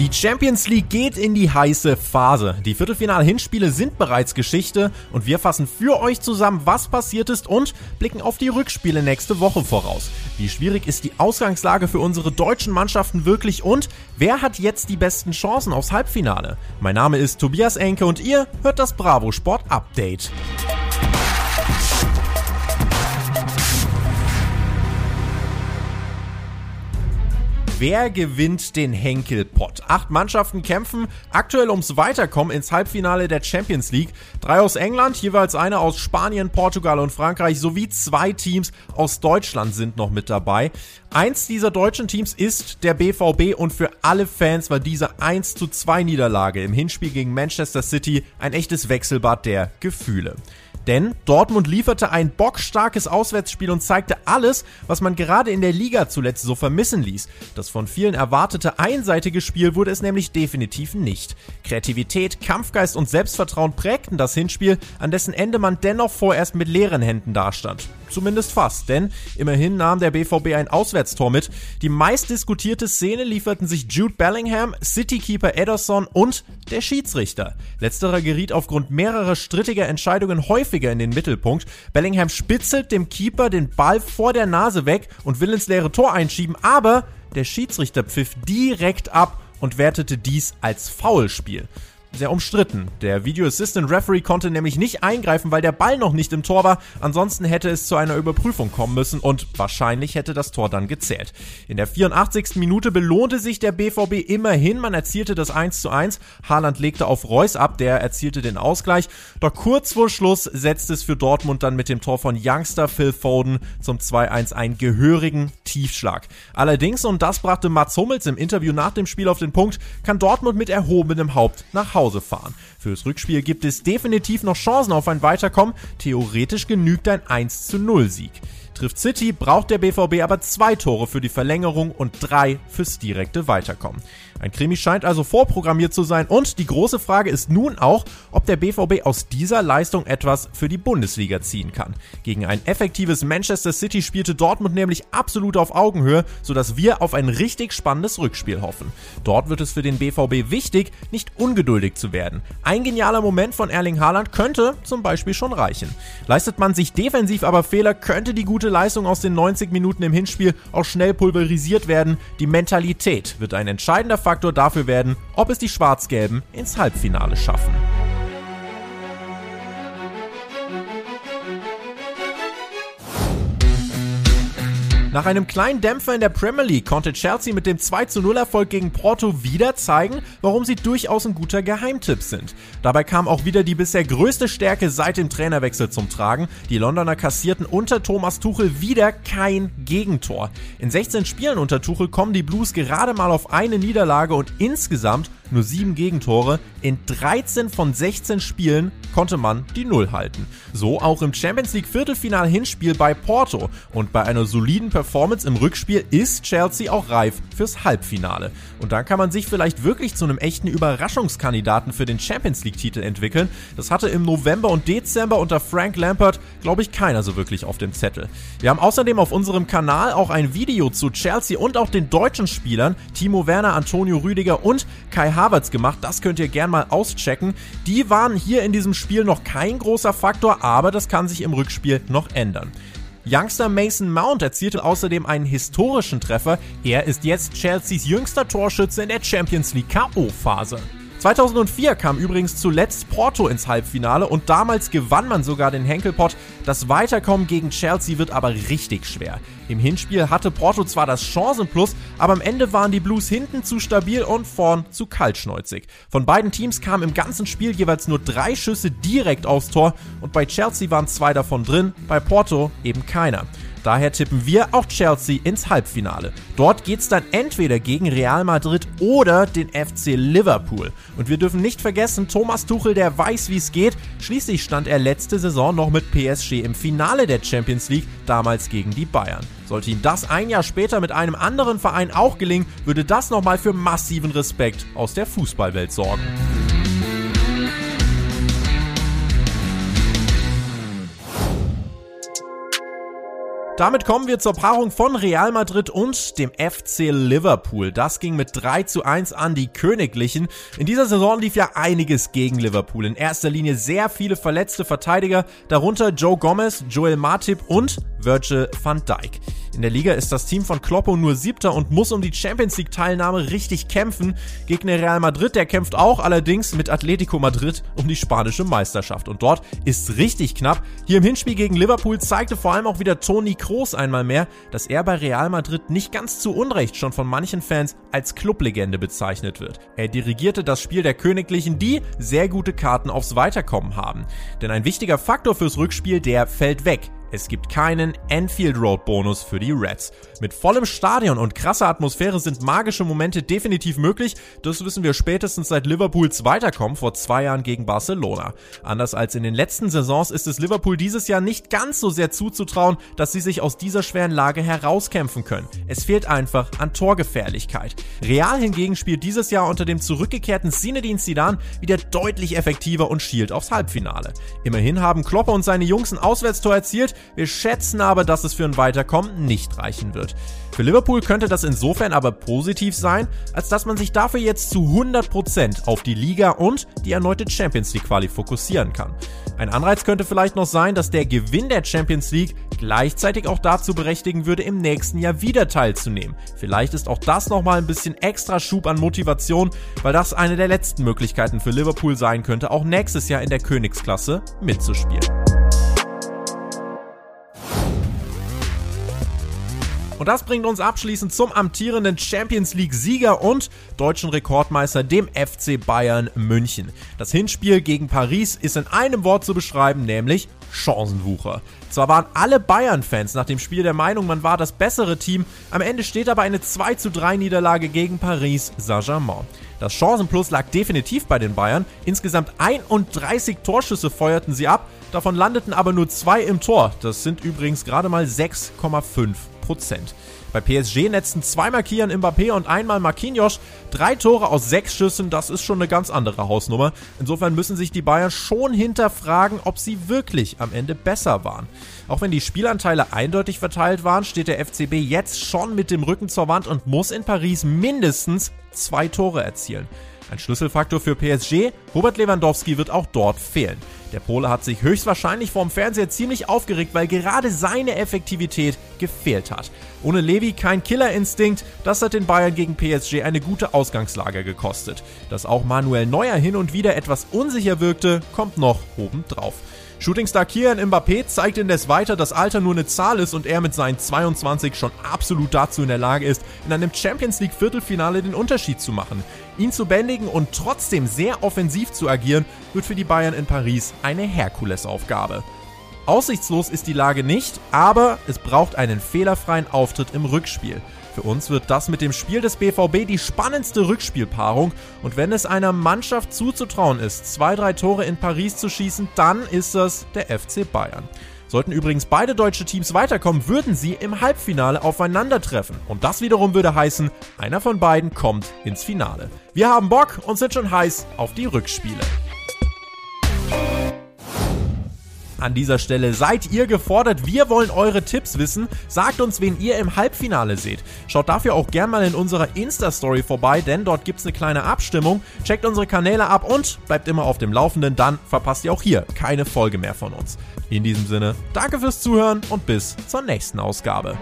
Die Champions League geht in die heiße Phase. Die Viertelfinal-Hinspiele sind bereits Geschichte und wir fassen für euch zusammen, was passiert ist und blicken auf die Rückspiele nächste Woche voraus. Wie schwierig ist die Ausgangslage für unsere deutschen Mannschaften wirklich und wer hat jetzt die besten Chancen aufs Halbfinale? Mein Name ist Tobias Enke und ihr hört das Bravo Sport Update. Wer gewinnt den Henkelpott? Acht Mannschaften kämpfen aktuell ums Weiterkommen ins Halbfinale der Champions League. Drei aus England, jeweils eine aus Spanien, Portugal und Frankreich sowie zwei Teams aus Deutschland sind noch mit dabei. Eins dieser deutschen Teams ist der BVB und für alle Fans war diese 1 zu 2 Niederlage im Hinspiel gegen Manchester City ein echtes Wechselbad der Gefühle. Denn Dortmund lieferte ein bockstarkes Auswärtsspiel und zeigte alles, was man gerade in der Liga zuletzt so vermissen ließ. Das von vielen erwartete einseitige Spiel wurde es nämlich definitiv nicht. Kreativität, Kampfgeist und Selbstvertrauen prägten das Hinspiel, an dessen Ende man dennoch vorerst mit leeren Händen dastand. Zumindest fast, denn immerhin nahm der BVB ein Auswärtstor mit. Die meistdiskutierte Szene lieferten sich Jude Bellingham, Citykeeper Ederson und der Schiedsrichter. Letzterer geriet aufgrund mehrerer strittiger Entscheidungen häufiger in den Mittelpunkt. Bellingham spitzelt dem Keeper den Ball vor der Nase weg und will ins leere Tor einschieben, aber der Schiedsrichter pfiff direkt ab und wertete dies als Foulspiel sehr umstritten. Der Video Assistant Referee konnte nämlich nicht eingreifen, weil der Ball noch nicht im Tor war. Ansonsten hätte es zu einer Überprüfung kommen müssen und wahrscheinlich hätte das Tor dann gezählt. In der 84. Minute belohnte sich der BVB immerhin. Man erzielte das 1 zu 1. Haaland legte auf Reus ab, der erzielte den Ausgleich. Doch kurz vor Schluss setzte es für Dortmund dann mit dem Tor von Youngster Phil Foden zum 2-1 einen gehörigen Tiefschlag. Allerdings, und das brachte Mats Hummels im Interview nach dem Spiel auf den Punkt, kann Dortmund mit erhobenem Haupt nach Hause Hause fahren. Fürs Rückspiel gibt es definitiv noch Chancen auf ein Weiterkommen. Theoretisch genügt ein 1 zu 0 Sieg. Trifft City, braucht der BVB aber zwei Tore für die Verlängerung und drei fürs direkte Weiterkommen. Ein Krimi scheint also vorprogrammiert zu sein und die große Frage ist nun auch, ob der BVB aus dieser Leistung etwas für die Bundesliga ziehen kann. Gegen ein effektives Manchester City spielte Dortmund nämlich absolut auf Augenhöhe, sodass wir auf ein richtig spannendes Rückspiel hoffen. Dort wird es für den BVB wichtig, nicht ungeduldig zu werden. Ein genialer Moment von Erling Haaland könnte zum Beispiel schon reichen. Leistet man sich defensiv aber Fehler, könnte die gute Leistung aus den 90 Minuten im Hinspiel auch schnell pulverisiert werden. Die Mentalität wird ein entscheidender Faktor dafür werden, ob es die Schwarz-Gelben ins Halbfinale schaffen. Nach einem kleinen Dämpfer in der Premier League konnte Chelsea mit dem 2 0 Erfolg gegen Porto wieder zeigen, warum sie durchaus ein guter Geheimtipp sind. Dabei kam auch wieder die bisher größte Stärke seit dem Trainerwechsel zum Tragen. Die Londoner kassierten unter Thomas Tuchel wieder kein Gegentor. In 16 Spielen unter Tuchel kommen die Blues gerade mal auf eine Niederlage und insgesamt nur 7 Gegentore. In 13 von 16 Spielen konnte man die Null halten. So auch im Champions League Viertelfinal Hinspiel bei Porto. Und bei einer soliden Performance im Rückspiel ist Chelsea auch reif fürs Halbfinale. Und dann kann man sich vielleicht wirklich zu einem echten Überraschungskandidaten für den Champions League Titel entwickeln. Das hatte im November und Dezember unter Frank Lampard, glaube ich, keiner so wirklich auf dem Zettel. Wir haben außerdem auf unserem Kanal auch ein Video zu Chelsea und auch den deutschen Spielern Timo Werner, Antonio Rüdiger und Kai Havertz gemacht. Das könnt ihr gern mal auschecken. Die waren hier in diesem Spiel noch kein großer Faktor, aber das kann sich im Rückspiel noch ändern. Youngster Mason Mount erzielte außerdem einen historischen Treffer. Er ist jetzt Chelseas jüngster Torschütze in der Champions League KO-Phase. 2004 kam übrigens zuletzt Porto ins Halbfinale und damals gewann man sogar den Henkelpott. Das Weiterkommen gegen Chelsea wird aber richtig schwer. Im Hinspiel hatte Porto zwar das Chancenplus, aber am Ende waren die Blues hinten zu stabil und vorn zu kaltschneuzig. Von beiden Teams kamen im ganzen Spiel jeweils nur drei Schüsse direkt aufs Tor und bei Chelsea waren zwei davon drin, bei Porto eben keiner. Daher tippen wir auch Chelsea ins Halbfinale. Dort geht's dann entweder gegen Real Madrid oder den FC Liverpool. Und wir dürfen nicht vergessen, Thomas Tuchel, der weiß, wie es geht. Schließlich stand er letzte Saison noch mit PSG im Finale der Champions League, damals gegen die Bayern. Sollte ihm das ein Jahr später mit einem anderen Verein auch gelingen, würde das nochmal für massiven Respekt aus der Fußballwelt sorgen. Damit kommen wir zur Paarung von Real Madrid und dem FC Liverpool. Das ging mit 3 zu 1 an die Königlichen. In dieser Saison lief ja einiges gegen Liverpool. In erster Linie sehr viele verletzte Verteidiger, darunter Joe Gomez, Joel Matip und Virgil van Dijk. In der Liga ist das Team von Kloppo nur siebter und muss um die Champions League Teilnahme richtig kämpfen. Gegner Real Madrid, der kämpft auch allerdings mit Atletico Madrid um die spanische Meisterschaft. Und dort ist richtig knapp. Hier im Hinspiel gegen Liverpool zeigte vor allem auch wieder Toni Kroos einmal mehr, dass er bei Real Madrid nicht ganz zu Unrecht schon von manchen Fans als Clublegende bezeichnet wird. Er dirigierte das Spiel der Königlichen, die sehr gute Karten aufs Weiterkommen haben. Denn ein wichtiger Faktor fürs Rückspiel, der fällt weg. Es gibt keinen Enfield Road Bonus für die Reds. Mit vollem Stadion und krasser Atmosphäre sind magische Momente definitiv möglich. Das wissen wir spätestens seit Liverpools Weiterkommen vor zwei Jahren gegen Barcelona. Anders als in den letzten Saisons ist es Liverpool dieses Jahr nicht ganz so sehr zuzutrauen, dass sie sich aus dieser schweren Lage herauskämpfen können. Es fehlt einfach an Torgefährlichkeit. Real hingegen spielt dieses Jahr unter dem zurückgekehrten Zinedine Zidane wieder deutlich effektiver und schielt aufs Halbfinale. Immerhin haben Klopper und seine Jungs ein Auswärtstor erzielt, wir schätzen aber, dass es für ein Weiterkommen nicht reichen wird. Für Liverpool könnte das insofern aber positiv sein, als dass man sich dafür jetzt zu 100% auf die Liga und die erneute Champions League Quali fokussieren kann. Ein Anreiz könnte vielleicht noch sein, dass der Gewinn der Champions League gleichzeitig auch dazu berechtigen würde, im nächsten Jahr wieder teilzunehmen. Vielleicht ist auch das nochmal ein bisschen extra Schub an Motivation, weil das eine der letzten Möglichkeiten für Liverpool sein könnte, auch nächstes Jahr in der Königsklasse mitzuspielen. Und das bringt uns abschließend zum amtierenden Champions League Sieger und deutschen Rekordmeister, dem FC Bayern München. Das Hinspiel gegen Paris ist in einem Wort zu beschreiben, nämlich Chancenwucher. Zwar waren alle Bayern-Fans nach dem Spiel der Meinung, man war das bessere Team, am Ende steht aber eine 2 zu 3 Niederlage gegen Paris Saint-Germain. Das Chancenplus lag definitiv bei den Bayern. Insgesamt 31 Torschüsse feuerten sie ab, davon landeten aber nur zwei im Tor. Das sind übrigens gerade mal 6,5 Prozent. Bei PSG netzten zweimal Kian Mbappé und einmal Marquinhos. Drei Tore aus sechs Schüssen, das ist schon eine ganz andere Hausnummer. Insofern müssen sich die Bayern schon hinterfragen, ob sie wirklich am Ende besser waren. Auch wenn die Spielanteile eindeutig verteilt waren, steht der FCB jetzt schon mit dem Rücken zur Wand und muss in Paris mindestens zwei Tore erzielen. Ein Schlüsselfaktor für PSG, Robert Lewandowski wird auch dort fehlen. Der Pole hat sich höchstwahrscheinlich vorm Fernseher ziemlich aufgeregt, weil gerade seine Effektivität gefehlt hat. Ohne Levi kein Killerinstinkt, das hat den Bayern gegen PSG eine gute Ausgangslage gekostet. Dass auch Manuel Neuer hin und wieder etwas unsicher wirkte, kommt noch obendrauf. Shootingstar Kian Mbappé zeigt indes weiter, dass Alter nur eine Zahl ist und er mit seinen 22 schon absolut dazu in der Lage ist, in einem Champions League Viertelfinale den Unterschied zu machen. Ihn zu bändigen und trotzdem sehr offensiv zu agieren, wird für die Bayern in Paris eine Herkulesaufgabe. Aussichtslos ist die Lage nicht, aber es braucht einen fehlerfreien Auftritt im Rückspiel. Für uns wird das mit dem Spiel des BVB die spannendste Rückspielpaarung und wenn es einer Mannschaft zuzutrauen ist, zwei, drei Tore in Paris zu schießen, dann ist das der FC Bayern. Sollten übrigens beide deutsche Teams weiterkommen, würden sie im Halbfinale aufeinandertreffen. Und das wiederum würde heißen, einer von beiden kommt ins Finale. Wir haben Bock und sind schon heiß auf die Rückspiele. An dieser Stelle seid ihr gefordert. Wir wollen eure Tipps wissen. Sagt uns, wen ihr im Halbfinale seht. Schaut dafür auch gerne mal in unserer Insta-Story vorbei, denn dort gibt es eine kleine Abstimmung. Checkt unsere Kanäle ab und bleibt immer auf dem Laufenden. Dann verpasst ihr auch hier keine Folge mehr von uns. In diesem Sinne, danke fürs Zuhören und bis zur nächsten Ausgabe.